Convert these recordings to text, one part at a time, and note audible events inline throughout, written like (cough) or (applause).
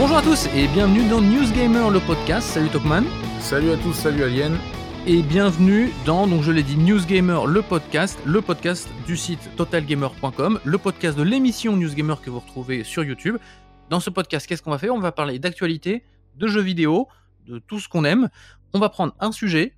Bonjour à tous et bienvenue dans News Gamer le podcast. Salut Tokman. Salut à tous, salut Alien. Et bienvenue dans, donc je l'ai dit, News Gamer le podcast, le podcast du site totalgamer.com, le podcast de l'émission News Gamer que vous retrouvez sur YouTube. Dans ce podcast, qu'est-ce qu'on va faire? On va parler d'actualité, de jeux vidéo, de tout ce qu'on aime. On va prendre un sujet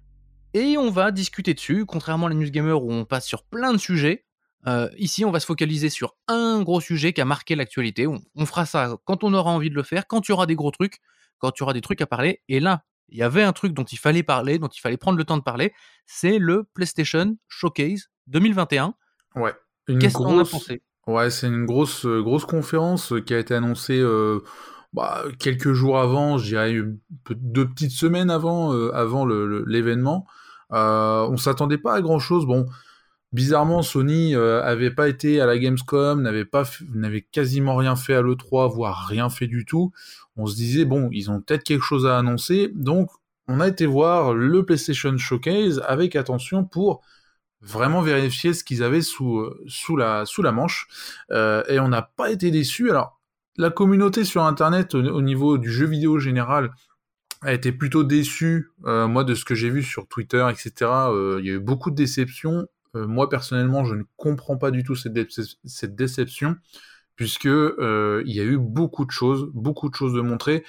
et on va discuter dessus, contrairement à la News Gamer où on passe sur plein de sujets. Euh, ici, on va se focaliser sur un gros sujet qui a marqué l'actualité. On, on fera ça quand on aura envie de le faire, quand il y aura des gros trucs, quand il y aura des trucs à parler. Et là, il y avait un truc dont il fallait parler, dont il fallait prendre le temps de parler, c'est le PlayStation Showcase 2021. Ouais. Qu'est-ce qu'on a pensé? Ouais, c'est une grosse, euh, grosse conférence qui a été annoncée euh, bah, quelques jours avant, je dirais deux petites semaines avant, euh, avant l'événement. Euh, on s'attendait pas à grand chose. Bon, bizarrement, Sony euh, avait pas été à la Gamescom, n'avait pas, n'avait quasiment rien fait à l'E3, voire rien fait du tout. On se disait bon, ils ont peut-être quelque chose à annoncer, donc on a été voir le PlayStation Showcase avec attention pour vraiment vérifier ce qu'ils avaient sous, sous, la, manche. Euh, et on n'a pas été déçus. Alors, la communauté sur Internet, au, au, niveau du jeu vidéo général, a été plutôt déçue, euh, moi, de ce que j'ai vu sur Twitter, etc. Euh, il y a eu beaucoup de déceptions. Euh, moi, personnellement, je ne comprends pas du tout cette, dé cette déception, puisque il y a eu beaucoup de choses, beaucoup de choses de montrer.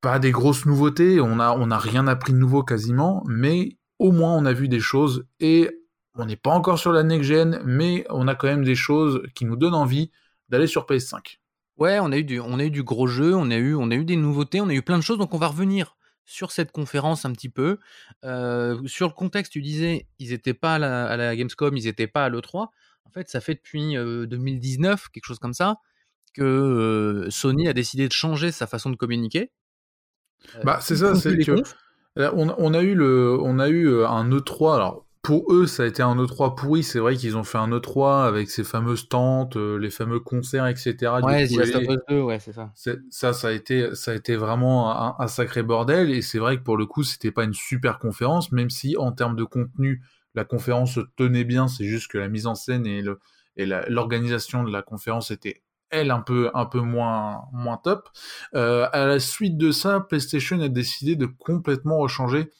Pas des grosses nouveautés, on n'a rien appris de nouveau quasiment, mais au moins on a vu des choses et on n'est pas encore sur la next-gen, mais on a quand même des choses qui nous donnent envie d'aller sur PS5. Ouais, on a eu du, on a eu du gros jeu, on a eu, on a eu des nouveautés, on a eu plein de choses. Donc on va revenir sur cette conférence un petit peu. Euh, sur le contexte, tu disais, ils n'étaient pas à la, à la, Gamescom, ils n'étaient pas à l'E3. En fait, ça fait depuis euh, 2019, quelque chose comme ça, que euh, Sony a décidé de changer sa façon de communiquer. bah, c'est ça, c'est que. On, on, a eu le, on a eu un E3. Alors, pour eux, ça a été un E3 pourri. C'est vrai qu'ils ont fait un E3 avec ces fameuses tentes, euh, les fameux concerts, etc. Ouais, du coup, les... 2, ouais, c'est ça. Ça, ça a été, ça a été vraiment un, un sacré bordel. Et c'est vrai que pour le coup, c'était pas une super conférence, même si en termes de contenu, la conférence tenait bien. C'est juste que la mise en scène et le et l'organisation de la conférence était elle un peu un peu moins moins top. Euh, à la suite de ça, PlayStation a décidé de complètement rechanger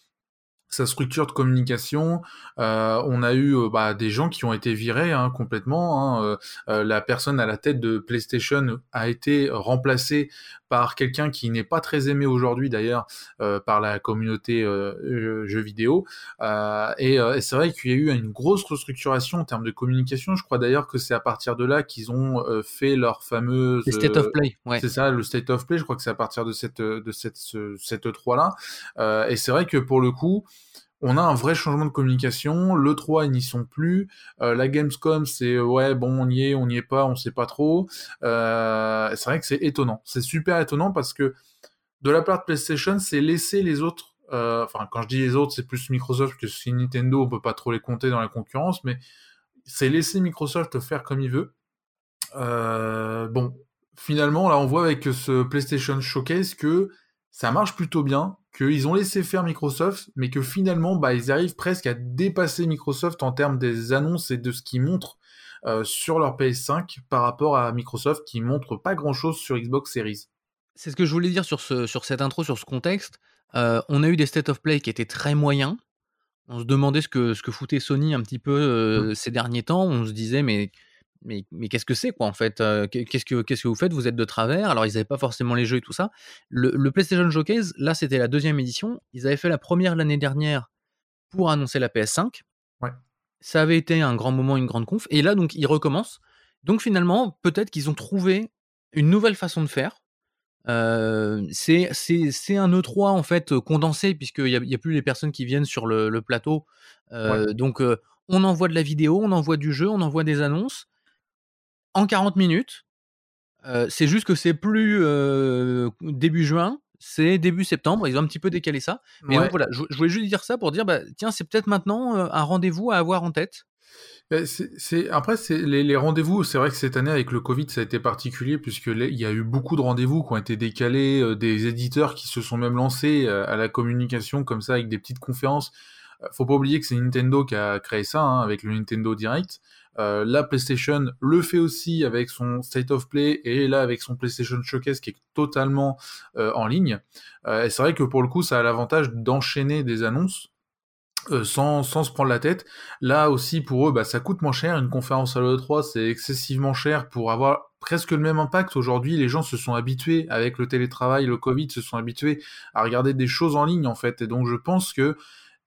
sa structure de communication. Euh, on a eu euh, bah, des gens qui ont été virés hein, complètement. Hein. Euh, la personne à la tête de PlayStation a été remplacée par quelqu'un qui n'est pas très aimé aujourd'hui d'ailleurs euh, par la communauté euh, jeux vidéo. Euh, et, et c'est vrai qu'il y a eu une grosse restructuration en termes de communication. Je crois d'ailleurs que c'est à partir de là qu'ils ont fait leur fameuse... Le State of Play, ouais. C'est ça, le State of Play. Je crois que c'est à partir de cette, de cette, ce, cette E3-là. et c'est vrai que pour le coup, on a un vrai changement de communication. Le 3, ils n'y sont plus. Euh, la Gamescom, c'est ouais, bon, on y est, on n'y est pas, on sait pas trop. Euh, c'est vrai que c'est étonnant. C'est super étonnant parce que de la part de PlayStation, c'est laisser les autres. Euh, enfin, quand je dis les autres, c'est plus Microsoft que si Nintendo, on peut pas trop les compter dans la concurrence, mais c'est laisser Microsoft faire comme il veut. Bon, finalement, là, on voit avec ce PlayStation Showcase que ça marche plutôt bien qu'ils ont laissé faire Microsoft, mais que finalement, bah, ils arrivent presque à dépasser Microsoft en termes des annonces et de ce qu'ils montrent euh, sur leur PS5 par rapport à Microsoft qui montre pas grand-chose sur Xbox Series. C'est ce que je voulais dire sur, ce, sur cette intro, sur ce contexte. Euh, on a eu des State of Play qui étaient très moyens. On se demandait ce que, ce que foutait Sony un petit peu euh, mmh. ces derniers temps. On se disait, mais mais, mais qu'est-ce que c'est quoi en fait Qu'est-ce que qu'est-ce que vous faites? Vous êtes de travers. Alors ils n'avaient pas forcément les jeux et tout ça. Le, le PlayStation Showcase, là c'était la deuxième édition. Ils avaient fait la première l'année dernière pour annoncer la PS5. Ouais. Ça avait été un grand moment, une grande conf. Et là donc ils recommencent. Donc finalement peut-être qu'ils ont trouvé une nouvelle façon de faire. Euh, c'est un E3 en fait condensé puisqu'il n'y a, y a, plus les personnes qui viennent sur le, le plateau. Euh, ouais. Donc euh, on envoie de la vidéo, on envoie du jeu, on envoie des annonces en 40 minutes. Euh, c'est juste que c'est plus euh, début juin, c'est début septembre. Ils ont un petit peu décalé ça. Mais ouais. donc, voilà, je, je, voulais juste dire ça pour dire, bah, tiens, c'est peut-être maintenant un rendez-vous à avoir en tête. C'est, après, c'est, les, les rendez-vous, c'est vrai que cette année, avec le Covid, ça a été particulier, puisqu'il y a eu beaucoup de rendez-vous qui ont été décalés, euh, des éditeurs qui se sont même lancés euh, à la communication comme ça, avec des petites conférences faut pas oublier que c'est Nintendo qui a créé ça hein, avec le Nintendo Direct. Euh, la PlayStation le fait aussi avec son State of Play et là avec son PlayStation Showcase qui est totalement euh, en ligne. Euh, et c'est vrai que pour le coup, ça a l'avantage d'enchaîner des annonces. sans, sans se prendre la tête. Là aussi, pour eux, bah, ça coûte moins cher. Une conférence à l'E3, c'est excessivement cher pour avoir presque le même impact. Aujourd'hui, les gens se sont habitués, avec le télétravail, le Covid, se sont habitués à regarder des choses en ligne, en fait. Et donc, je pense que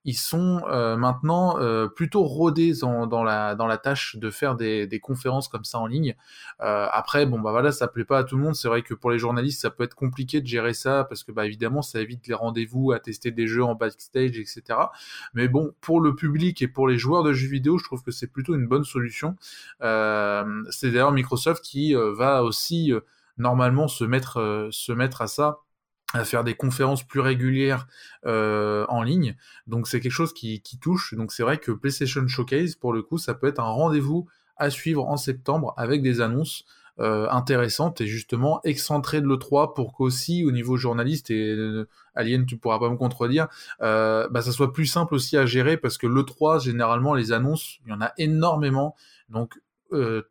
ils sont euh, maintenant euh, plutôt rodés dans, la, dans la tâche de faire des, conférences comme ça en ligne. Euh, après, bon, bah voilà, ça plaît pas à tout le monde. C'est vrai que pour les journalistes, ça peut être compliqué de gérer ça parce que, bah évidemment, ça évite les rendez-vous à tester des jeux en backstage, etc. Mais bon, pour le public et pour les joueurs de jeux vidéo, je trouve que c'est plutôt une bonne solution. c'est d'ailleurs Microsoft qui va aussi normalement se mettre, se mettre à ça à faire des conférences plus régulières euh, en ligne. Donc c'est quelque chose qui, touche. Donc c'est vrai que PlayStation Showcase, pour le coup, ça peut être un rendez-vous à suivre en septembre avec des annonces euh, intéressantes et justement excentrées de l'E3 pour qu'aussi au niveau journaliste, et euh, Alien tu pourras pas me contredire, bah, ça soit plus simple aussi à gérer parce que l'E3, généralement les annonces, il y en a énormément. Donc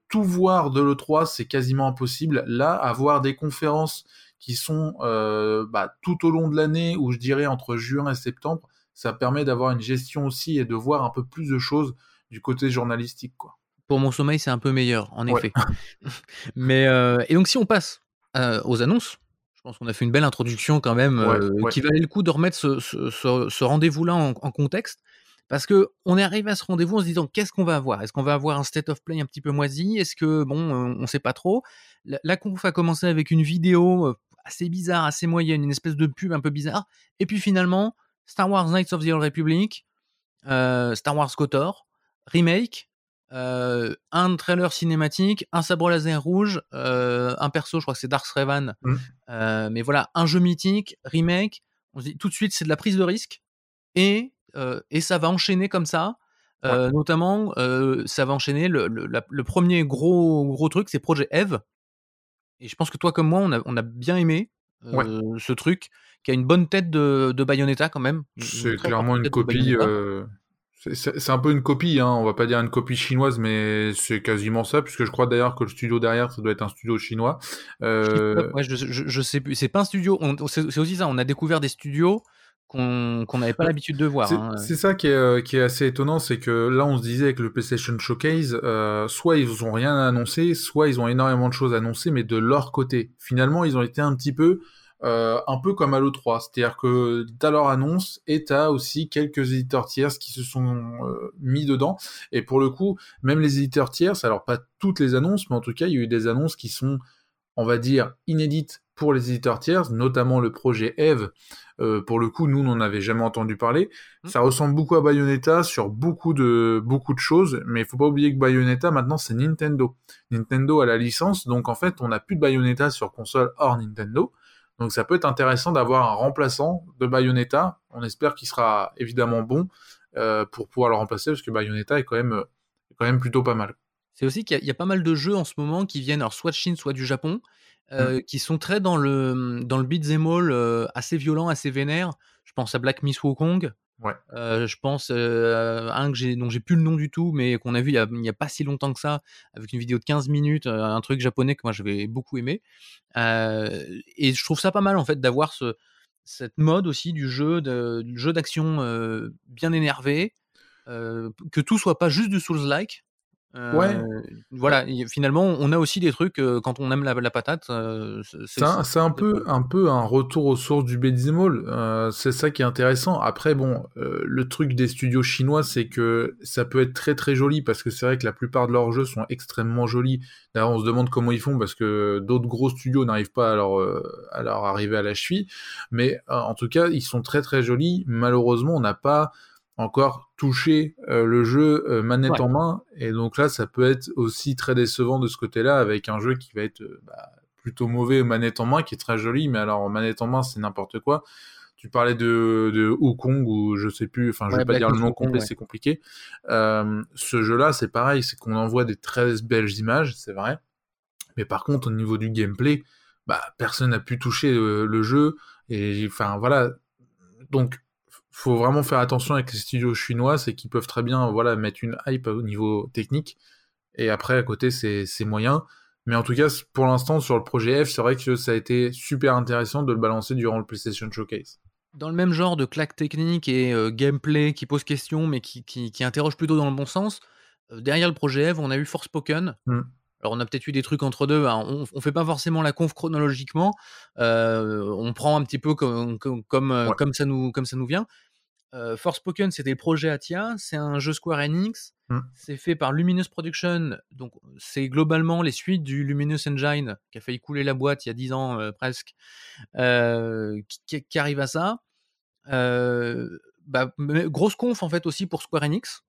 tout voir de l'E3, c'est quasiment impossible. Là, avoir des conférences qui sont euh, bah, tout au long de l'année, ou je dirais entre juin et septembre, ça permet d'avoir une gestion aussi et de voir un peu plus de choses du côté journalistique. Quoi. Pour mon sommeil, c'est un peu meilleur, en effet. (laughs) Mais, euh, et donc, si on passe euh, aux annonces, je pense qu'on a fait une belle introduction quand même, qui valait le coup de remettre ce, ce, rendez-vous-là en, contexte. Parce que on est arrivé à ce rendez-vous en se disant qu'est-ce qu'on va avoir? Est-ce qu'on va avoir un state of play un petit peu moisi? Est-ce que bon, on ne sait pas trop? La, la, conf a commencé avec une vidéo assez bizarre, assez moyenne, une espèce de pub un peu bizarre. Et puis finalement, Star Wars Knights of the Old Republic, euh, Star Wars KOTOR, remake, euh, un trailer cinématique, un sabre laser rouge, euh, un perso, je crois que c'est Dark Revan. Mmh. mais voilà, un jeu mythique, remake. On se dit tout de suite, c'est de la prise de risque. Et, et ça va enchaîner comme ça. Notamment, ça va enchaîner le, le, premier gros, gros truc, c'est Projet Eve, et je pense que toi comme moi, on a, on a bien aimé ce truc, qui a une bonne tête de, de Bayonetta quand même. C'est clairement une copie. c'est un peu une copie, hein. on va pas dire une copie chinoise, mais c'est quasiment ça, puisque je crois d'ailleurs que le studio derrière, ça doit être un studio chinois. Ouais, je, je, sais plus, c'est pas un studio, c'est aussi ça, on a découvert des studios qu'on n'avait pas l'habitude de voir. Hein. C'est ça qui est, euh, qui est, assez étonnant, c'est que là on se disait avec le PlayStation Showcase, euh, soit ils ont rien à annoncer, soit ils ont énormément de choses à annoncer, mais de leur côté. Finalement, ils ont été un petit peu, euh, un peu comme Halo 3, c'est-à-dire que t'as leur annonce et t'as aussi quelques éditeurs tiers qui se sont euh, mis dedans. Et pour le coup, même les éditeurs tiers, alors pas toutes les annonces, mais en tout cas, il y a eu des annonces qui sont, on va dire, inédites pour les éditeurs tiers, notamment le projet Eve. Euh, pour le coup, nous, on n'en avait jamais entendu parler. Mmh. Ça ressemble beaucoup à Bayonetta sur beaucoup de, beaucoup de choses, mais il faut pas oublier que Bayonetta, maintenant, c'est Nintendo. Nintendo a la licence, donc en fait, on n'a plus de Bayonetta sur console hors Nintendo. Donc ça peut être intéressant d'avoir un remplaçant de Bayonetta. On espère qu'il sera évidemment bon euh, pour pouvoir le remplacer, parce que Bayonetta est quand même, quand même plutôt pas mal. C'est aussi qu'il y, a pas mal de jeux en ce moment qui viennent alors soit de Chine, soit du Japon, Mmh. qui sont très dans le, mmh, dans le beat'em all, assez violent, assez vénère. Je pense à Black Miss Wukong. Ouais. je pense à un que j'ai, dont j'ai plus le nom du tout, mais qu'on a vu il n'y a, pas si longtemps que ça, avec une vidéo de 15 minutes, un truc japonais que moi j'avais beaucoup aimé. et je trouve ça pas mal en fait d'avoir ce, cette mode aussi du jeu, de, du jeu d'action bien énervé, que tout soit pas juste du Souls-like, ouais. Euh, voilà, finalement, on a aussi des trucs euh, quand on aime la, patate. Euh, c'est un, peu, un peu un retour aux sources du Bédizimol. c'est ça qui est intéressant. Après, bon, le truc des studios chinois, c'est que ça peut être très très joli parce que c'est vrai que la plupart de leurs jeux sont extrêmement jolis. D'ailleurs, on se demande comment ils font parce que d'autres gros studios n'arrivent pas à leur, à leur arriver à la cheville. Mais en tout cas, ils sont très très jolis. Malheureusement, on n'a pas encore toucher euh, le jeu euh, manette en main. Et donc là, ça peut être aussi très décevant de ce côté-là, avec un jeu qui va être euh, bah, plutôt mauvais manette en main, qui est très joli, mais alors manette en main, c'est n'importe quoi. Tu parlais de, de Wukong ou je sais plus, enfin je vais pas dire le nom complet, c'est compliqué. ce jeu-là, c'est pareil, c'est qu'on envoie des très belles images, c'est vrai. Mais par contre, au niveau du gameplay, bah personne n'a pu toucher le, le jeu. Et enfin voilà. Donc faut vraiment faire attention avec les studios chinois, c'est qu'ils peuvent très bien voilà, mettre une hype au niveau technique, et après, à côté, c'est moyen. Mais en tout cas, pour l'instant, sur le projet F, c'est vrai que ça a été super intéressant de le balancer durant le PlayStation Showcase. Dans le même genre de claque technique et euh, gameplay qui pose question, mais qui, qui, interroge plutôt dans le bon sens, euh, derrière le projet Eve, on a eu Forspoken. Mm. Alors, on a peut-être eu des trucs entre deux. Hein. On, ne fait pas forcément la conf chronologiquement. Euh, on prend un petit peu comme, comme, comme, ça, nous, comme ça nous vient. Euh, Forspoken, c'était le projet Atia. C'est un jeu Square Enix. Mm. C'est fait par Luminous Production. Donc, c'est globalement les suites du Luminous Engine qui a failli couler la boîte il y a 10 ans presque, qui, qui, arrive à ça. Bah, grosse conf en fait aussi pour Square Enix.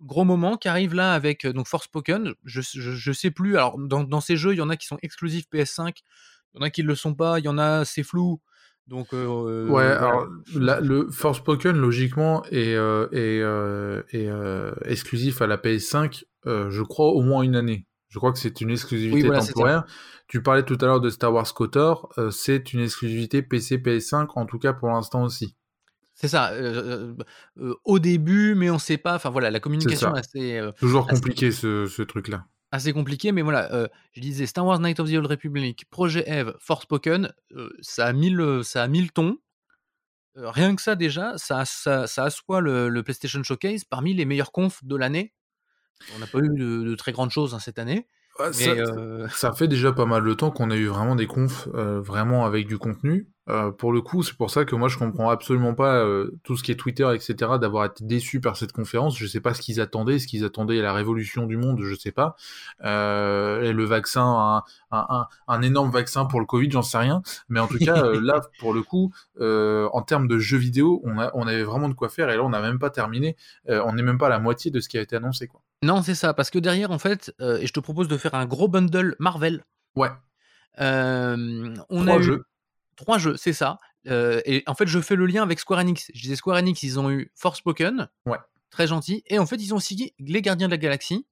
Gros moment qui arrive là avec donc Forspoken. Je, je, sais plus. Alors dans, ces jeux, il y en a qui sont exclusifs PS5, il y en a qui ne le sont pas, il y en a c'est flou. Donc ouais, alors le Forspoken logiquement est, est, exclusif à la PS5. je crois au moins une année. Je crois que c'est une exclusivité temporaire. Tu parlais tout à l'heure de Star Wars KOTOR, c'est une exclusivité PC PS5 en tout cas pour l'instant aussi. C'est ça. au début, mais on ne sait pas. Enfin voilà, la communication est assez. Toujours compliqué ce, truc-là. Assez compliqué, mais voilà. je disais Star Wars Night of the Old Republic, Projet Eve, Forspoken, ça a mis ça a mis ton. rien que ça déjà, ça, ça, ça assoit le, PlayStation Showcase parmi les meilleurs confs de l'année. On n'a pas eu de, très grandes choses hein, cette année. ça, fait déjà pas mal de temps qu'on a eu vraiment des confs vraiment avec du contenu. Euh, pour le coup, c'est pour ça que moi je comprends absolument pas euh, tout ce qui est Twitter, etc., d'avoir été déçu par cette conférence. Je sais pas ce qu'ils attendaient, ce qu'ils attendaient la révolution du monde, je sais pas. Euh, et le vaccin, un, un, énorme vaccin pour le Covid, j'en sais rien. Mais en tout cas, là, (laughs) pour le coup, en termes de jeux vidéo, on, a, on avait vraiment de quoi faire. Et là, on n'a même pas terminé. on n'est même pas à la moitié de ce qui a été annoncé, quoi. Non, c'est ça, parce que derrière, en fait, et je te propose de faire un gros bundle Marvel. Ouais. on a jeux. Trois jeux, c'est ça. et en fait, je fais le lien avec Square Enix. Je disais Square Enix, ils ont eu Forspoken, ouais. très gentil. Et en fait, ils ont signé Les Gardiens de la Galaxie,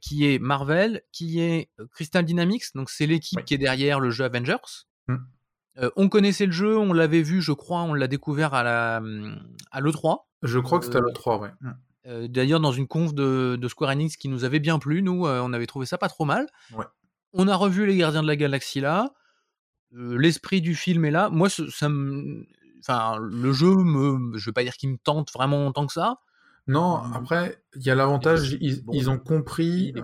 qui est Marvel, qui est Crystal Dynamics, donc c'est l'équipe qui est derrière le jeu Avengers. Mmh. on connaissait le jeu, on l'avait vu, je crois, on l'a découvert à la à l'E3. Je crois que c'était à l'E3, ouais. Mmh. D'ailleurs, dans une conf de, de, Square Enix qui nous avait bien plu, nous, on avait trouvé ça pas trop mal. Ouais. On a revu les Gardiens de la Galaxie là l'esprit du film est là. Moi, ça me, enfin, le jeu me, je vais pas dire qu'il me tente vraiment tant que ça. Non, après, il y a l'avantage, ils, ont compris,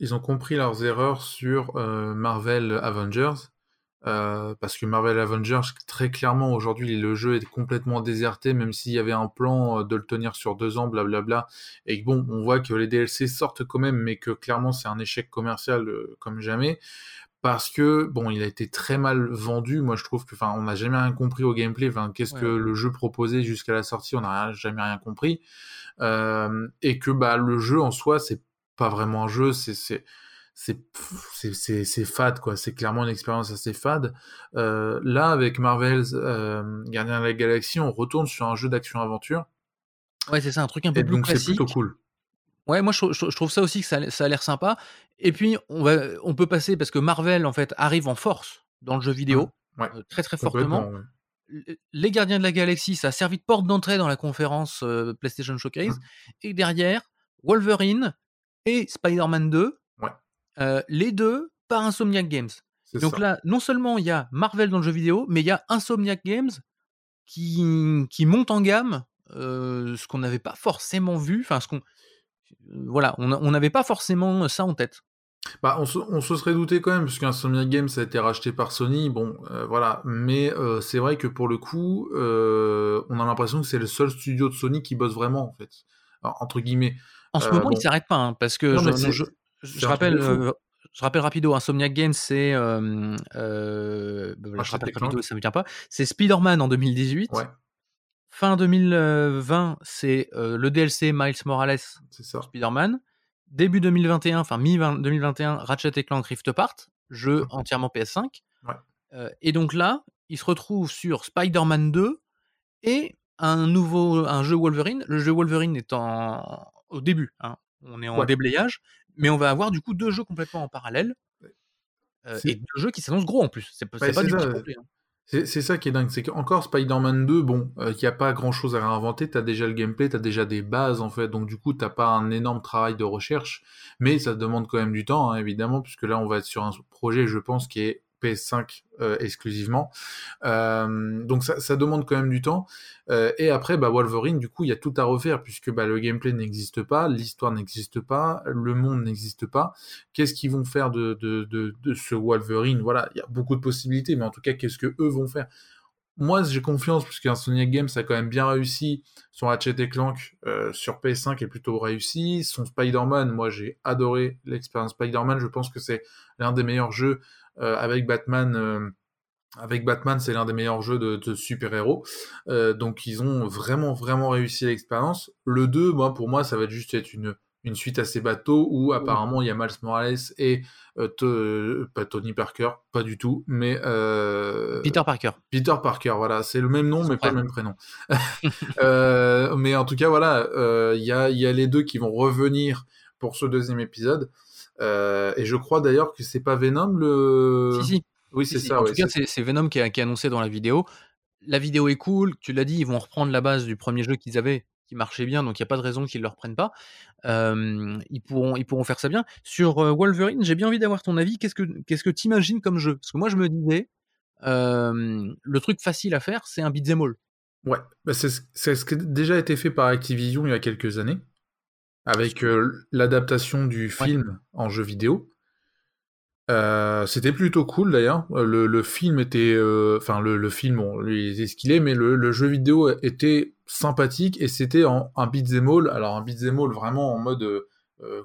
ils ont compris leurs erreurs sur Marvel Avengers. parce que Marvel Avengers, très clairement, aujourd'hui, le jeu est complètement déserté, même s'il y avait un plan de le tenir sur deux ans, blablabla. Et bon, on voit que les DLC sortent quand même, mais que clairement, c'est un échec commercial comme jamais parce que bon, il a été très mal vendu. Moi, je trouve que, enfin, on n'a jamais rien compris au gameplay. Enfin, qu'est-ce que le jeu proposait jusqu'à la sortie, on n'a jamais rien compris. Euh, et que bah le jeu en soi, c'est pas vraiment un jeu, c'est c'est c'est fade quoi. C'est clairement une expérience assez fade. Euh, là, avec Marvel's euh, Gardien de la Galaxie, on retourne sur un jeu d'action aventure. Ouais, c'est ça, un truc un peu plus donc classique. Donc c'est plutôt cool. Ouais, moi je, trouve ça aussi que ça, a l'air sympa. Et puis on, va, on peut passer parce que Marvel en fait arrive en force dans le jeu vidéo, mmh, très très fortement. Les Gardiens de la Galaxie, ça a servi de porte d'entrée dans la conférence PlayStation Showcase. Mmh. Et derrière, Wolverine et Spider-Man 2, les deux par Insomniac Games. Donc là, non seulement il y a Marvel dans le jeu vidéo, mais il y a Insomniac Games qui, qui monte en gamme, ce qu'on n'avait pas forcément vu, enfin ce qu'on voilà, on n'avait pas forcément ça en tête. Bah, on, se, serait douté quand même, parce qu'Insomniac Games a été racheté par Sony, bon, euh, voilà. Mais euh, c'est vrai que pour le coup, euh, on a l'impression que c'est le seul studio de Sony qui bosse vraiment, en fait. entre guillemets. En ce moment, il s'arrête pas, hein, parce que je, rappelle, je rappelle rapido, Insomniac Games, c'est. Bah, je rappelle rapido, ça me vient pas. C'est Spider-Man en 2018. Ouais. Fin 2020, c'est le DLC Miles Morales Spider-Man. Début 2021, enfin mi-2021, Ratchet Clank Rift Apart, jeu mmh. entièrement PS5. et donc là, il se retrouve sur Spider-Man 2 et un nouveau un jeu Wolverine. Le jeu Wolverine est en, au début, hein. on est en déblayage, mais on va avoir du coup deux jeux complètement en parallèle. et deux jeux qui s'annoncent gros en plus. C'est pas, du tout complet. Hein. C'est ça qui est dingue, c'est qu'encore Spider-Man 2, bon, il n'y a pas grand-chose à réinventer, tu as déjà le gameplay, tu as déjà des bases en fait, donc du coup t'as pas un énorme travail de recherche, mais ça demande quand même du temps, hein, évidemment, puisque là on va être sur un projet, je pense, qui est PS5 euh, exclusivement. Euh, donc ça, demande quand même du temps. Euh, et après, bah, Wolverine, du coup, il y a tout à refaire puisque bah, le gameplay n'existe pas, l'histoire n'existe pas, le monde n'existe pas. Qu'est-ce qu'ils vont faire de, de, de, ce Wolverine? Voilà, il y a beaucoup de possibilités, mais en tout cas, qu'est-ce que eux vont faire? Moi, j'ai confiance, puisqu'un Sonic Games a quand même bien réussi. Son Ratchet Clank sur PS5 est plutôt réussi. Son Spider-Man, moi, j'ai adoré l'expérience Spider-Man. Je pense que c'est l'un des meilleurs jeux avec Batman. Euh, avec Batman, c'est l'un des meilleurs jeux de, super-héros. Euh, donc, ils ont vraiment, vraiment réussi l'expérience. Le 2, moi, pour moi, ça va juste être une, une suite à ces bateaux où apparemment il y a Miles Morales et pas Tony Parker, pas du tout, mais Peter Parker. Peter Parker, voilà, c'est le même nom mais pas le même prénom. (laughs) (laughs) mais en tout cas, voilà, il y a, y, a, les deux qui vont revenir pour ce deuxième épisode. Euh, et je crois d'ailleurs que c'est pas Venom le. Si, si. Oui, c'est ça. En tout cas, c'est Venom qui, est annoncé dans la vidéo. La vidéo est cool. Tu l'as dit, ils vont reprendre la base du premier jeu qu'ils avaient, qui marchait bien, donc il n'y a pas de raison qu'ils ne le reprennent pas. Euh, ils, pourront, ils pourront faire ça bien. Sur euh, Wolverine, j'ai bien envie d'avoir ton avis. Qu'est-ce que qu'est-ce que tu imagines comme jeu? Parce que moi, je me disais, le truc facile à faire, c'est un beat'em all. Ouais, bah c'est ce qui a déjà été fait par Activision il y a quelques années avec euh, l'adaptation du film en jeu vidéo. Euh, c'était plutôt cool d'ailleurs. Euh, le, film était, enfin le, le, film, bon, lui est ce qu'il est, mais le, jeu vidéo était sympathique et c'était un beat'em all. Alors un beat'em all vraiment en mode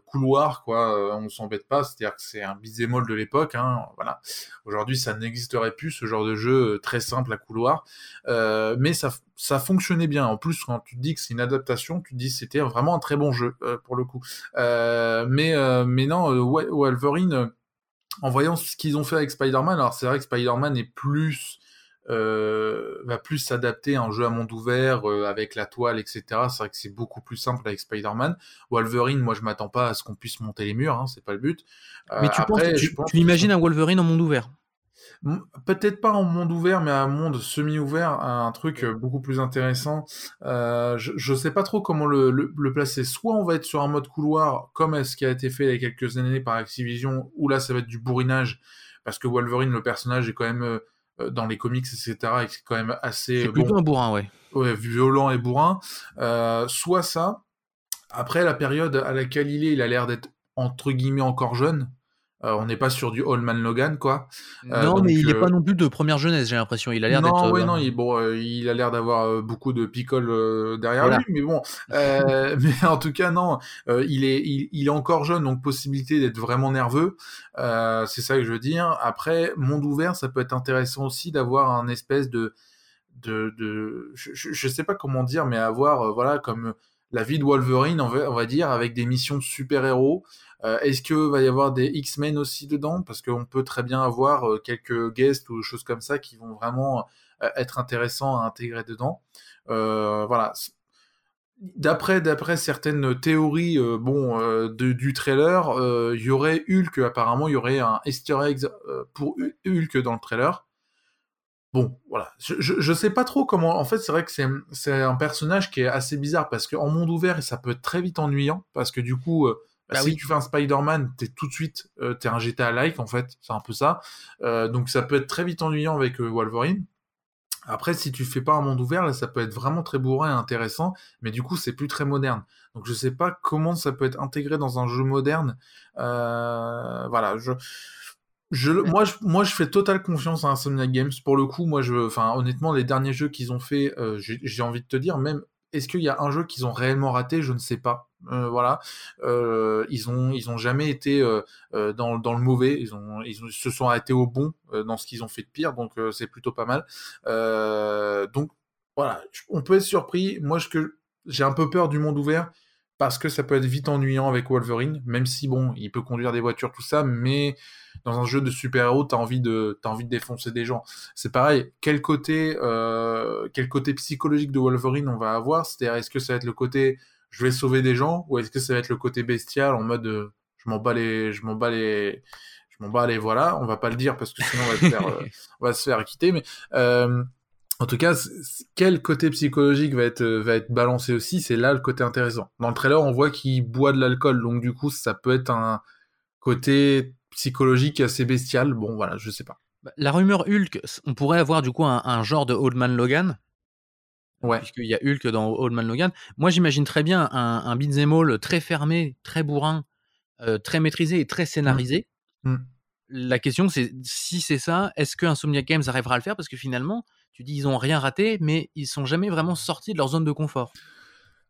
couloir, quoi. Euh, on s'embête pas, c'est-à-dire que c'est un bisémol de l'époque. Hein, voilà. Aujourd'hui, ça n'existerait plus ce genre de jeu euh, très simple à couloir, mais ça, ça fonctionnait bien. En plus, quand tu dis que c'est une adaptation, tu dis que c'était vraiment un très bon jeu pour le coup. mais mais non, Wolverine, en voyant ce qu'ils ont fait avec Spider-Man, alors c'est vrai que Spider-Man est plus euh, va plus s'adapter à un jeu à monde ouvert euh, avec la toile, etc. C'est vrai que c'est beaucoup plus simple avec Spider-Man. Wolverine, moi je m'attends pas à ce qu'on puisse monter les murs, hein, c'est pas le but. Euh, mais tu, penses, tu, tu imagines un Wolverine en monde ouvert? Peut-être pas en monde ouvert, mais un monde semi-ouvert, un truc beaucoup plus intéressant. Euh, je, je sais pas trop comment le, le, le, placer. Soit on va être sur un mode couloir, comme ce qui a été fait il y a quelques années par Activision, où là ça va être du bourrinage, parce que Wolverine, le personnage, est quand même euh, dans les comics, etc. Et c'est quand même assez. C'est plutôt un bourrin, ouais. Ouais, violent et bourrin. Euh, soit ça. Après, la période à laquelle il est, il a l'air d'être entre guillemets encore jeune. Euh, on n'est pas sur du Allman Logan, quoi. Euh, non, mais il n'est pas non plus de première jeunesse, j'ai l'impression. Il a l'air d'être. Non, ouais, non, il, bon, il a l'air d'avoir beaucoup de picole derrière lui, mais bon. (laughs) mais en tout cas, non, il est, il, il, est encore jeune, donc possibilité d'être vraiment nerveux. c'est ça que je veux dire. Après, monde ouvert, ça peut être intéressant aussi d'avoir un espèce de, de, de, je, je sais pas comment dire, mais avoir, voilà, comme la vie de Wolverine, on va, dire, avec des missions de super-héros. Euh, est-ce que va y avoir des X-Men aussi dedans? Parce qu'on peut très bien avoir euh, quelques guests ou choses comme ça qui vont vraiment euh, être intéressants à intégrer dedans. voilà. D'après, d'après certaines théories bon, du trailer, il y aurait Hulk, apparemment il y aurait un easter egg pour Hulk dans le trailer. Bon, voilà. Je, je, sais pas trop comment. En fait, c'est vrai que c'est, c'est un personnage qui est assez bizarre parce qu'en monde ouvert, ça peut être très vite ennuyant parce que du coup, bah si tu fais un Spider-Man, t'es tout de suite, euh, t'es un GTA-like en fait, c'est un peu ça. Euh, donc ça peut être très vite ennuyant avec euh, Wolverine. Après, si tu fais pas un monde ouvert, là, ça peut être vraiment très bourrin et intéressant, mais du coup, c'est plus très moderne. Donc je sais pas comment ça peut être intégré dans un jeu moderne. voilà, je. Je, moi, je, moi, je fais totale confiance à Insomniac Games. Pour le coup, moi, je, enfin, honnêtement, les derniers jeux qu'ils ont fait, j'ai envie de te dire, même est-ce qu'il y a un jeu qu'ils ont réellement raté? Je ne sais pas. Euh, voilà, euh, ils ont ils ont jamais été euh, dans, dans, le mauvais. Ils ont ils, se sont arrêtés au bon dans ce qu'ils ont fait de pire. Donc c'est plutôt pas mal. donc voilà, on peut être surpris. Moi, je que j'ai un peu peur du monde ouvert parce que ça peut être vite ennuyant avec Wolverine, même si bon, il peut conduire des voitures, tout ça, mais dans un jeu de super-héros, t'as envie de, as envie de défoncer des gens. C'est pareil, quel côté, euh, quel côté psychologique de Wolverine on va avoir? C'est-à-dire, est-ce que ça va être le côté je vais sauver des gens, ou est-ce que ça va être le côté bestial en mode euh, je m'en bats les, je m'en bats les, bah allez voilà, on va pas le dire parce que sinon on va se faire, euh, (laughs) on va se faire quitter. Mais en tout cas, quel côté psychologique va être va être balancé aussi, c'est là le côté intéressant. Dans le trailer, on voit qu'il boit de l'alcool, donc du coup ça peut être un côté psychologique assez bestial. Bon voilà, je sais pas. Bah, la rumeur Hulk, on pourrait avoir du coup un, genre de Old Man Logan. Ouais. Puisqu'il y a Hulk dans Old Man Logan. Moi, j'imagine très bien un, un beat'em all très fermé, très bourrin, euh, très maîtrisé et très scénarisé. Mmh. Mmh. La question, c'est si c'est ça, est-ce que Insomniac Games arrivera à le faire? Parce que finalement, tu dis ils ont rien raté, mais ils sont jamais vraiment sortis de leur zone de confort.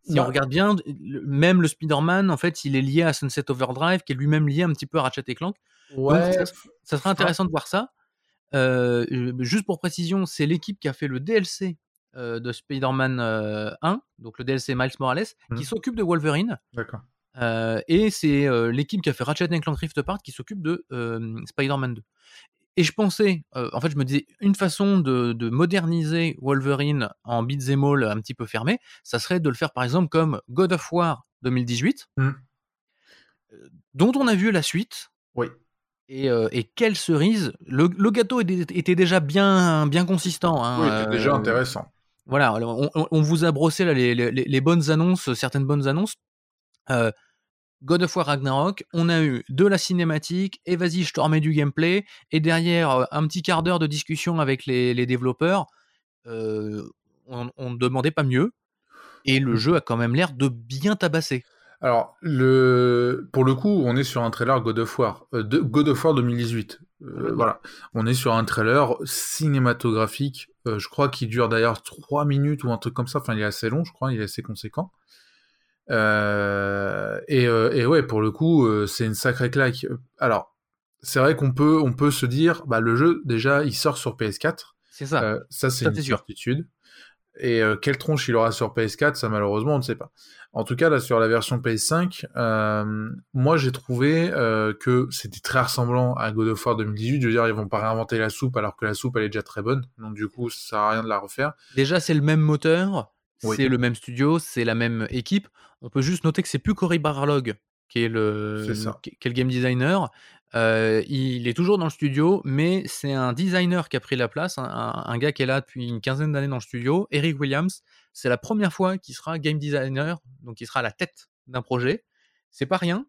Si on regarde bien, même le Spider-Man, en fait, il est lié à Sunset Overdrive, qui est lui-même lié un petit peu à Ratchet et Clank. Ouais, Donc, ça, ça serait intéressant de voir ça. Euh, juste pour précision, c'est l'équipe qui a fait le DLC euh, de Spider-Man 1, euh, donc le DLC Miles Morales, qui mmh. s'occupe de Wolverine. D'accord. Et c'est l'équipe qui a fait Ratchet Clank Rift Apart qui s'occupe de Spider-Man 2. Et je pensais, en fait, je me disais, une façon de, moderniser Wolverine en beat'em all un petit peu fermé, ça serait de le faire par exemple comme God of War 2018, mmh. dont on a vu la suite. Oui. Et, quelle cerise le, gâteau était, déjà bien, bien consistant. Hein, oui, était déjà intéressant. Voilà, on, vous a brossé là, les, bonnes annonces, certaines bonnes annonces. God of War Ragnarok, on a eu de la cinématique, et vas-y, je te remets du gameplay, et derrière, un petit quart d'heure de discussion avec les, développeurs. on ne demandait pas mieux. Et le mmh. jeu a quand même l'air de bien tabasser. Alors, le... pour le coup, on est sur un trailer God of War, euh, de... God of War 2018. Euh, voilà, on est sur un trailer cinématographique. Euh, je crois qu'il dure d'ailleurs 3 minutes ou un truc comme ça. Enfin, il est assez long, je crois, il est assez conséquent. Et, et, ouais, pour le coup, c'est une sacrée claque. Alors, c'est vrai qu'on peut, on peut se dire, bah, le jeu, déjà, il sort sur PS4. C'est ça. ça, c'est une certitude. Et quelle tronche il aura sur PS4, ça malheureusement on ne sait pas. En tout cas, là, sur la version PS5, euh, moi, j'ai trouvé euh, que c'était très ressemblant à God of War 2018. Je veux dire, ils vont pas réinventer la soupe alors que la soupe, elle est déjà très bonne. Donc, du coup, ça sert à rien de la refaire. Déjà, c'est le même moteur, c'est le même studio, c'est la même équipe. On peut juste noter que c'est plus Cory Barlog qui est le, qui est le game designer. Euh, il est toujours dans le studio, mais c'est un designer qui a pris la place, un, gars qui est là depuis une quinzaine d'années dans le studio, Eric Williams. C'est la première fois qu'il sera game designer, donc il sera à la tête d'un projet. C'est pas rien.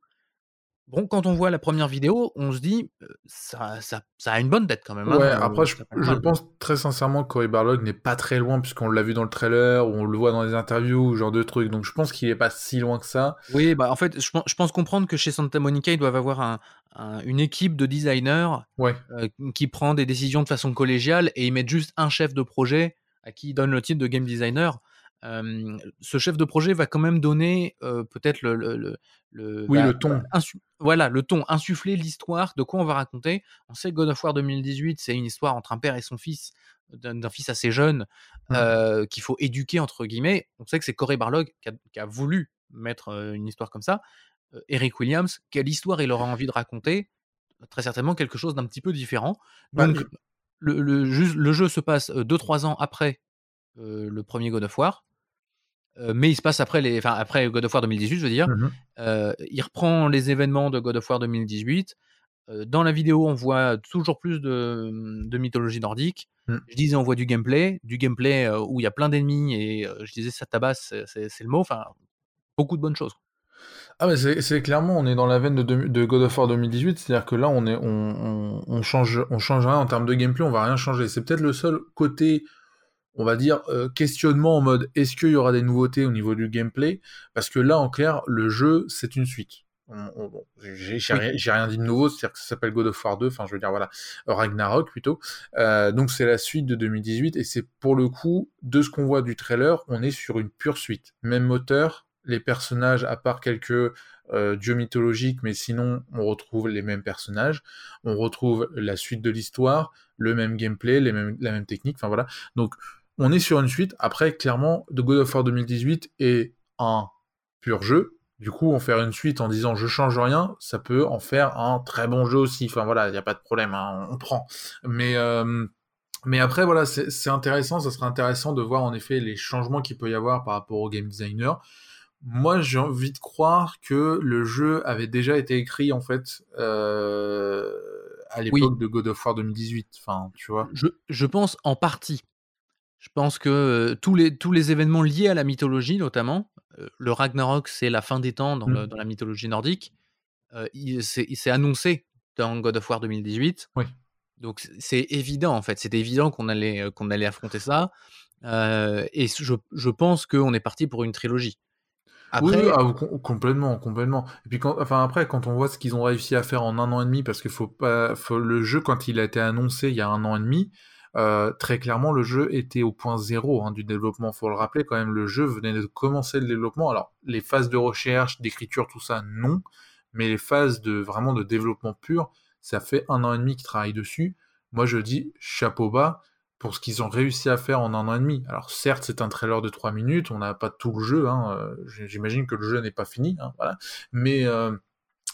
Bon, quand on voit la première vidéo, on se dit, ça, ça, ça a une bonne tête quand même. Hein, ouais, après, je, pense très sincèrement que Cory Barlog n'est pas très loin, puisqu'on l'a vu dans le trailer, ou on le voit dans les interviews, genre de trucs. Donc je pense qu'il est pas si loin que ça. Oui, bah en fait, je, je pense comprendre que chez Santa Monica, ils doivent avoir un, une équipe de designers ouais. qui prend des décisions de façon collégiale et ils mettent juste un chef de projet à qui ils donnent le titre de game designer ce chef de projet va quand même donner peut-être le, le, le, oui, le ton. voilà, le ton, insuffler l'histoire, de quoi on va raconter. On sait que God of War 2018, c'est une histoire entre un père et son fils, d'un fils assez jeune, mmh. qu'il faut éduquer, entre guillemets. On sait que c'est Corey Barlog qui a, voulu mettre une histoire comme ça. Eric Williams, quelle histoire il aura envie de raconter? Très certainement quelque chose d'un petit peu différent. Bah, Donc, le, le, jeu se passe 2-3 ans après le premier God of War mais il se passe après, les, enfin, après God of War 2018, je veux dire. Mmh il reprend les événements de God of War 2018. dans la vidéo, on voit toujours plus de, mythologie nordique. Mmh. Je disais, on voit du gameplay, du gameplay où il y a plein d'ennemis et je disais, ça tabasse, c'est le mot. Enfin, beaucoup de bonnes choses. Ah mais c'est clairement, on est dans la veine de, de God of War 2018, c'est-à-dire que là, on, est, on, on, change, on change rien en termes de gameplay, on va rien changer. C'est peut-être le seul côté on va dire, euh, questionnement en mode est-ce qu'il y aura des nouveautés au niveau du gameplay? Parce que là, en clair, le jeu, c'est une suite. j'ai rien, dit de nouveau, c'est-à-dire que ça s'appelle God of War 2, enfin je veux dire voilà, Ragnarok plutôt. Euh, donc c'est la suite de 2018 et c'est pour le coup, de ce qu'on voit du trailer, on est sur une pure suite. Même moteur, les personnages, à part quelques euh, dieux mythologiques, mais sinon on retrouve les mêmes personnages, on retrouve la suite de l'histoire, le même gameplay, les mêmes, la même technique, enfin voilà. Donc on est sur une suite. Après, clairement, The God of War 2018 est un pur jeu. Du coup, en faire une suite en disant je change rien, ça peut en faire un très bon jeu aussi. Enfin voilà, il n'y a pas de problème, hein, on, prend. Mais, euh, mais après, voilà, c'est intéressant. Ça serait intéressant de voir en effet les changements qu'il peut y avoir par rapport au game designer. Moi, j'ai envie de croire que le jeu avait déjà été écrit en fait. Euh, à l'époque de God of War 2018. Enfin, tu vois. Je, je pense en partie. Je pense que tous, les, tous les événements liés à la mythologie, notamment, le Ragnarok, c'est la fin des temps dans, Mmh. dans la mythologie nordique. il s'est annoncé dans God of War 2018. Oui. Donc c'est évident en fait, c'était évident qu'on allait, qu'on allait affronter ça. et je, je pense qu'on est parti pour une trilogie. Après... Oui, ah, complètement, complètement. Et puis quand, enfin après, quand on voit ce qu'ils ont réussi à faire en un an et demi, parce que faut pas, faut, le jeu quand il a été annoncé il y a un an et demi, euh, très clairement, le jeu était au point zéro hein, du développement. Faut le rappeler quand même, le jeu venait de commencer le développement. Alors, les phases de recherche, d'écriture, tout ça, non. Mais les phases de vraiment de développement pur, ça fait un an et demi qu'ils travaillent dessus. Moi, je dis chapeau bas pour ce qu'ils ont réussi à faire en un an et demi. Alors certes, c'est un trailer de 3 minutes, on n'a pas tout le jeu, hein, euh, j'imagine que le jeu n'est pas fini, hein, voilà. mais, euh,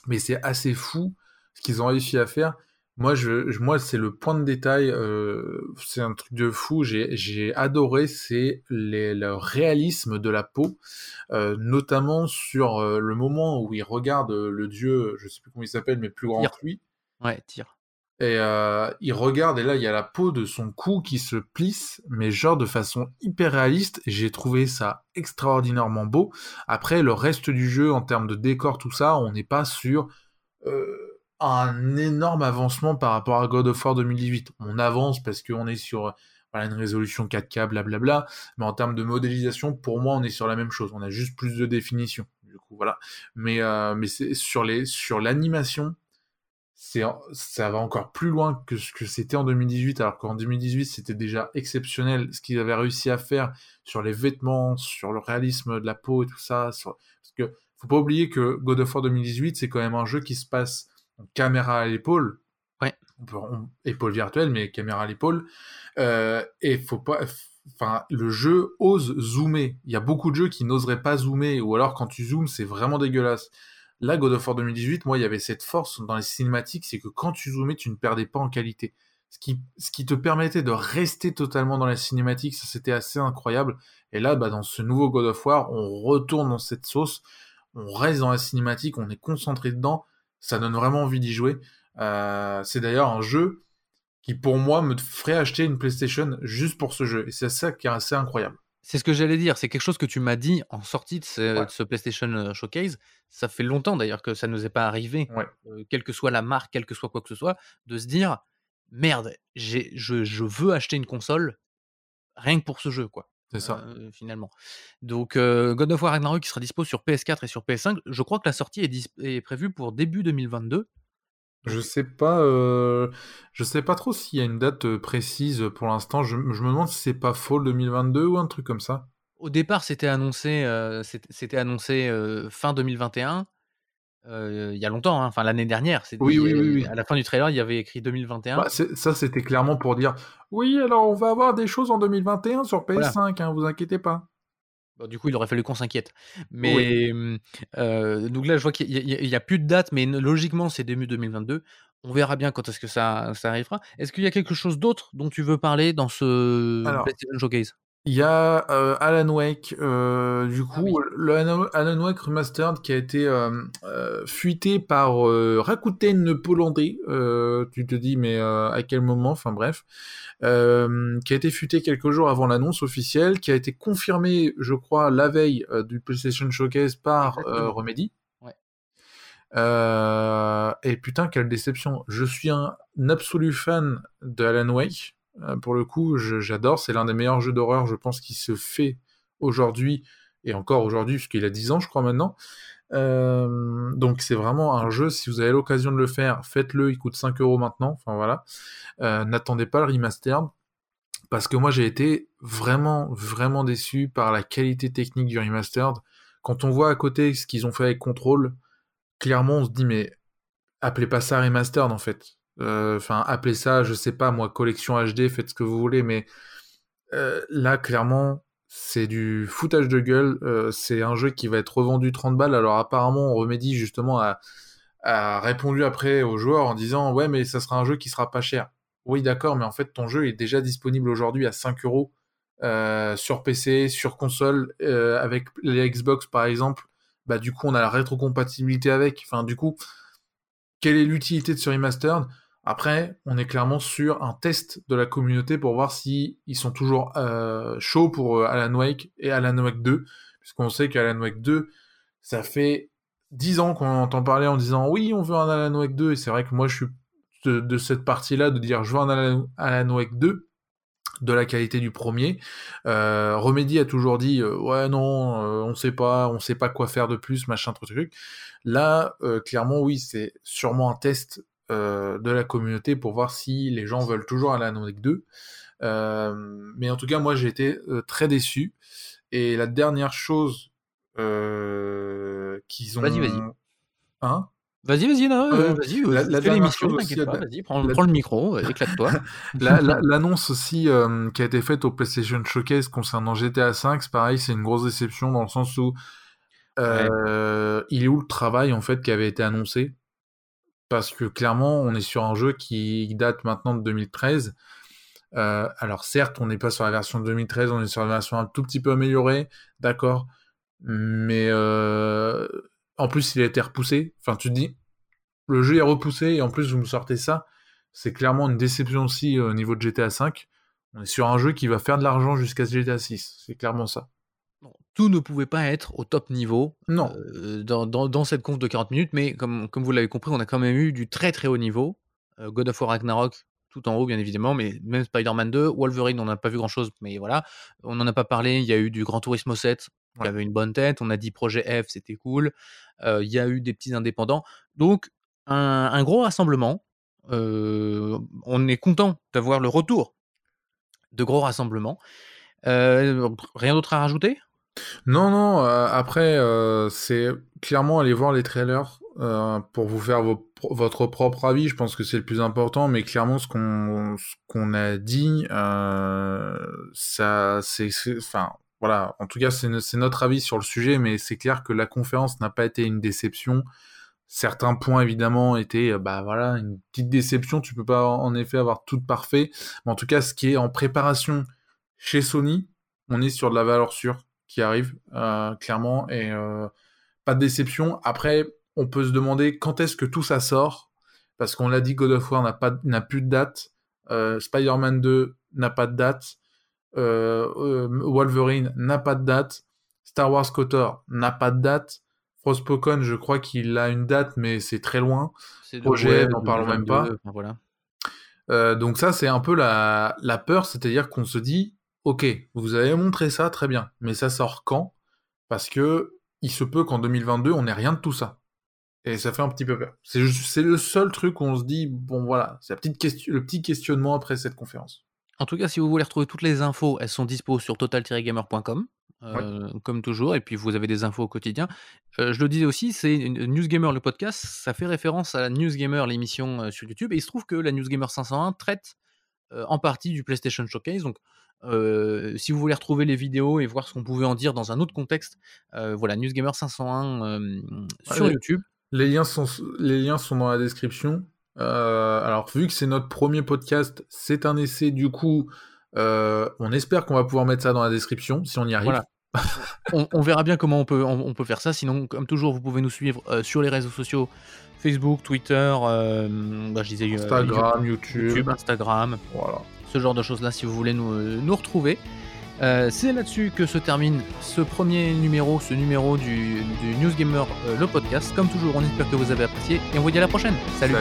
mais c'est assez fou ce qu'ils ont réussi à faire. Moi, je, moi c'est le point de détail, euh, c'est un truc de fou, j'ai adoré, c'est le réalisme de la peau, notamment sur le moment où il regarde le dieu, je sais plus comment il s'appelle, mais plus grand que lui. Ouais, tire. Et euh, il regarde, et là, il y a la peau de son cou qui se plisse, mais genre de façon hyper réaliste. J'ai trouvé ça extraordinairement beau. Après, le reste du jeu, en termes de décor, tout ça, on n'est pas sur euh, un énorme avancement par rapport à God of War 2018. On avance parce qu'on est sur une résolution 4K, blablabla. Mais en termes de modélisation, pour moi, on est sur la même chose. On a juste plus de définition. Du coup, voilà. Mais, euh, mais sur les sur l'animation, c'est ça va encore plus loin que ce que c'était en 2018 alors qu'en 2018 c'était déjà exceptionnel ce qu'ils avaient réussi à faire sur les vêtements sur le réalisme de la peau et tout ça parce que faut pas oublier que God of War 2018 c'est quand même un jeu qui se passe caméra à l'épaule. Ouais. Épaule virtuelle mais caméra à l'épaule. Euh, et faut pas enfin le jeu ose zoomer. Il y a beaucoup de jeux qui n'oseraient pas zoomer. Ou alors quand tu zoomes c'est vraiment dégueulasse. Là, God of War 2018, moi, il y avait cette force dans les cinématiques, c'est que quand tu zoomais, tu ne perdais pas en qualité. Ce qui, ce qui te permettait de rester totalement dans la cinématique, ça c'était assez incroyable. Et là, bah, dans ce nouveau God of War, on retourne dans cette sauce, on reste dans la cinématique, on est concentré dedans, ça donne vraiment envie d'y jouer. Euh, c'est d'ailleurs un jeu qui, pour moi, me ferait acheter une PlayStation juste pour ce jeu. Et c'est ça qui est assez incroyable. C'est ce que j'allais dire, c'est quelque chose que tu m'as dit en sortie de ce, PlayStation Showcase. Ça fait longtemps d'ailleurs que ça ne nous est pas arrivé, quelle que soit la marque, quelle que soit quoi que ce soit, de se dire merde, je, je, veux acheter une console rien que pour ce jeu, quoi. C'est ça. finalement. Donc, God of War Ragnarok qui sera dispo sur PS4 et sur PS5. Je crois que la sortie est, est prévue pour début 2022. Je sais pas, euh, je sais pas trop s'il y a une date euh, précise pour l'instant. Je, me demande si c'est pas Fall 2022 ou un truc comme ça. Au départ, c'était annoncé, euh, c'était annoncé fin 2021. Il y a longtemps, hein, enfin l'année dernière. Oui, oui, oui, À la fin du trailer, il y avait écrit 2021. Bah, ça, c'était clairement pour dire oui, alors on va avoir des choses en 2021 sur PS5, hein, vous inquiétez pas du coup, il aurait fallu qu'on s'inquiète. Mais euh, donc là, je vois qu'il n'y a, plus de date, mais logiquement, c'est début 2022. On verra bien quand est-ce que ça, ça arrivera. Est-ce qu'il y a quelque chose d'autre dont tu veux parler dans ce PlayStation Showcase? Il y a euh, Alan Wake, euh, du ah coup, le Alan Wake Remastered qui a été euh, fuité par Rakuten Pollandais. tu te dis, mais à quel moment Enfin bref. qui a été fuité quelques jours avant l'annonce officielle, qui a été confirmé, je crois, la veille du PlayStation Showcase par Remedy. et putain, quelle déception. Je suis un absolu fan de Alan Wake. Euh, pour le coup, j'adore. C'est l'un des meilleurs jeux d'horreur, je pense, qui se fait aujourd'hui, et encore aujourd'hui, puisqu'il a 10 ans, je crois, maintenant. Euh, donc c'est vraiment un jeu, si vous avez l'occasion de le faire, faites-le, il coûte 5 euros maintenant. Euh, n'attendez pas le remastered, parce que moi j'ai été vraiment, vraiment déçu par la qualité technique du remastered. Quand on voit à côté ce qu'ils ont fait avec Control, clairement on se dit mais appelez pas ça remastered en fait. Euh, enfin, appelez ça, je sais pas, moi, collection HD, faites ce que vous voulez, mais euh, là, clairement, c'est du foutage de gueule. Euh, c'est un jeu qui va être revendu 30 balles. Alors, apparemment, on remédie justement à, a répondu après aux joueurs en disant Ouais, mais ça sera un jeu qui sera pas cher. Oui, d'accord, mais en fait, ton jeu est déjà disponible aujourd'hui à 5 euros sur PC, sur console, avec les Xbox par exemple. Bah, du coup, on a la rétrocompatibilité avec. Enfin, du coup, quelle est l'utilité de ce remastered? Après, on est clairement sur un test de la communauté pour voir si ils sont toujours euh, chauds pour euh, Alan Wake et Alan Wake 2, puisqu'on sait qu'Alan Wake 2, ça fait 10 ans qu'on entend parler en disant oui, on veut un Alan Wake 2, et c'est vrai que moi je suis de, cette partie-là de dire je veux un Alan, Wake 2, de la qualité du premier. Euh, Remedy a toujours dit ouais non, euh, on sait pas, on sait pas quoi faire de plus, machin truc truc. Là, clairement oui, c'est sûrement un test de la communauté pour voir si les gens veulent toujours Alan Wake 2. mais en tout cas, moi j'ai été très déçu. Et la dernière chose qu'ils ont. Vas-y, vas-y. Hein? Vas-y, vas-y, euh, la, la t'inquiète pas, vas-y, prends, prends, le micro, (laughs) éclate-toi. (laughs) L'annonce aussi euh, qui a été faite au PlayStation Showcase concernant GTA V, c'est pareil, c'est une grosse déception dans le sens où euh, il est où le travail en fait qui avait été annoncé? Parce que clairement, on est sur un jeu qui date maintenant de 2013. Euh, alors certes, on n'est pas sur la version de 2013, on est sur la version un tout petit peu améliorée, d'accord, mais euh, en plus il a été repoussé. Enfin, tu te dis, le jeu est repoussé et en plus vous me sortez ça. C'est clairement une déception aussi euh, au niveau de GTA V. On est sur un jeu qui va faire de l'argent jusqu'à GTA 6. C'est clairement ça. Tout ne pouvait pas être au top niveau non. Euh, dans, cette conf de 40 minutes, mais comme, comme vous l'avez compris, on a quand même eu du très très haut niveau. Euh, God of War Ragnarok, tout en haut bien évidemment, mais même Spider-Man 2, Wolverine, on n'a pas vu grand chose, mais voilà. On n'en a pas parlé, il y a eu du Grand Turismo 7, qui avait une bonne tête, on a dit Projet F, c'était cool. Il y a eu des petits indépendants. Donc, un, gros rassemblement. on est content d'avoir le retour de gros rassemblements. rien d'autre à rajouter? Non, non. après, c'est clairement aller voir les trailers pour vous faire votre propre avis. Je pense que c'est le plus important. Mais clairement, ce qu'on a dit, c'est, enfin, voilà, en tout cas, c'est notre avis sur le sujet, mais c'est clair que la conférence n'a pas été une déception. Certains points, évidemment, étaient, euh, bah voilà, une petite déception. Tu peux pas, en effet, avoir tout parfait. Mais en tout cas, ce qui est en préparation chez Sony, on est sur de la valeur sûre qui arrive, euh, clairement, et euh, pas de déception. Après, on peut se demander quand est-ce que tout ça sort, parce qu'on l'a dit, God of War n'a plus de date, Spider-Man 2 n'a pas de date, euh, euh, Wolverine n'a pas de date. Star Wars KOTOR n'a pas de date. Frostpokon, je crois qu'il a une date, mais c'est très loin. Projet, n'en parlons même pas. voilà. Euh, donc ça, c'est un peu la, la peur, c'est-à-dire qu'on se dit, ok, vous avez montré ça, très bien, mais ça sort quand? Parce que il se peut qu'en 2022, on n'ait rien de tout ça. Et ça fait un petit peu peur. C'est le seul truc où on se dit, bon voilà, c'est petite question, le petit questionnement après cette conférence. En tout cas, si vous voulez retrouver toutes les infos, elles sont dispo sur total-gamer.com. Euh, comme toujours, et puis vous avez des infos au quotidien. Euh, je le disais aussi, c'est Newsgamer le podcast, ça fait référence à la Newsgamer, l'émission euh, sur YouTube, et il se trouve que la Newsgamer 501 traite en partie du PlayStation Showcase. Donc, si vous voulez retrouver les vidéos et voir ce qu'on pouvait en dire dans un autre contexte, voilà, Newsgamer 501 sur YouTube. Les liens, sont, les liens sont dans la description. Alors, vu que c'est notre premier podcast, c'est un essai, du coup, on espère qu'on va pouvoir mettre ça dans la description, si on y arrive. (laughs) on, verra bien comment on peut, on, peut faire ça. Sinon, comme toujours, vous pouvez nous suivre euh, sur les réseaux sociaux Facebook, Twitter, bah, je disais, Instagram, YouTube, Instagram. Voilà. Ce genre de choses-là, si vous voulez nous, nous retrouver. c'est là-dessus que se termine ce premier numéro, ce numéro du, du News Gamer, le podcast. Comme toujours, on espère que vous avez apprécié et on vous dit à la prochaine. Salut.